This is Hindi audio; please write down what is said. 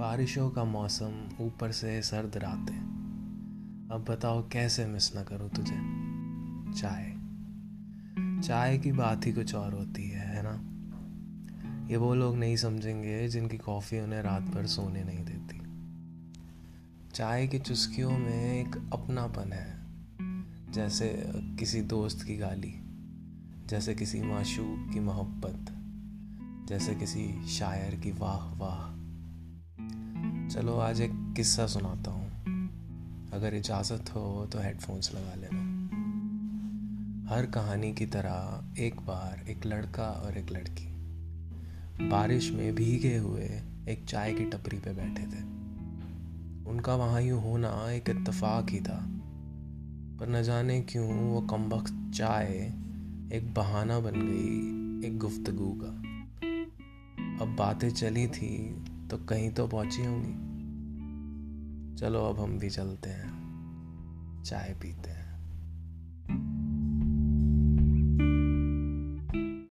बारिशों का मौसम ऊपर से सर्द रातें। अब बताओ कैसे मिस ना करूँ तुझे? चाय। चाय की बात ही कुछ और होती है है ना? ये वो लोग नहीं समझेंगे जिनकी कॉफ़ी उन्हें रात भर सोने नहीं देती। चाय की चुस्कियों में एक अपनापन है, जैसे किसी दोस्त की गाली, जैसे किसी माशूक की मोहब्बत, जैसे किसी शायर की वाह वाह चलो आज एक किस्सा सुनाता हूँ। अगर इजाज़त हो तो हेडफोन्स लगा लेना। हर कहानी की तरह एक बार एक लड़का और एक लड़की। बारिश में भीगे हुए एक चाय की टपरी पे बैठे थे। उनका वहाँ यूँ होना एक इत्तेफाक ही था। पर न जाने क्यों वो कम चाय एक बहाना बन गई, एक गुफ्तगु का। अब बातें चली थी तो कहीं तो पहुँची होंगी। चलो अब हम भी चलते हैं। चाय पीते हैं।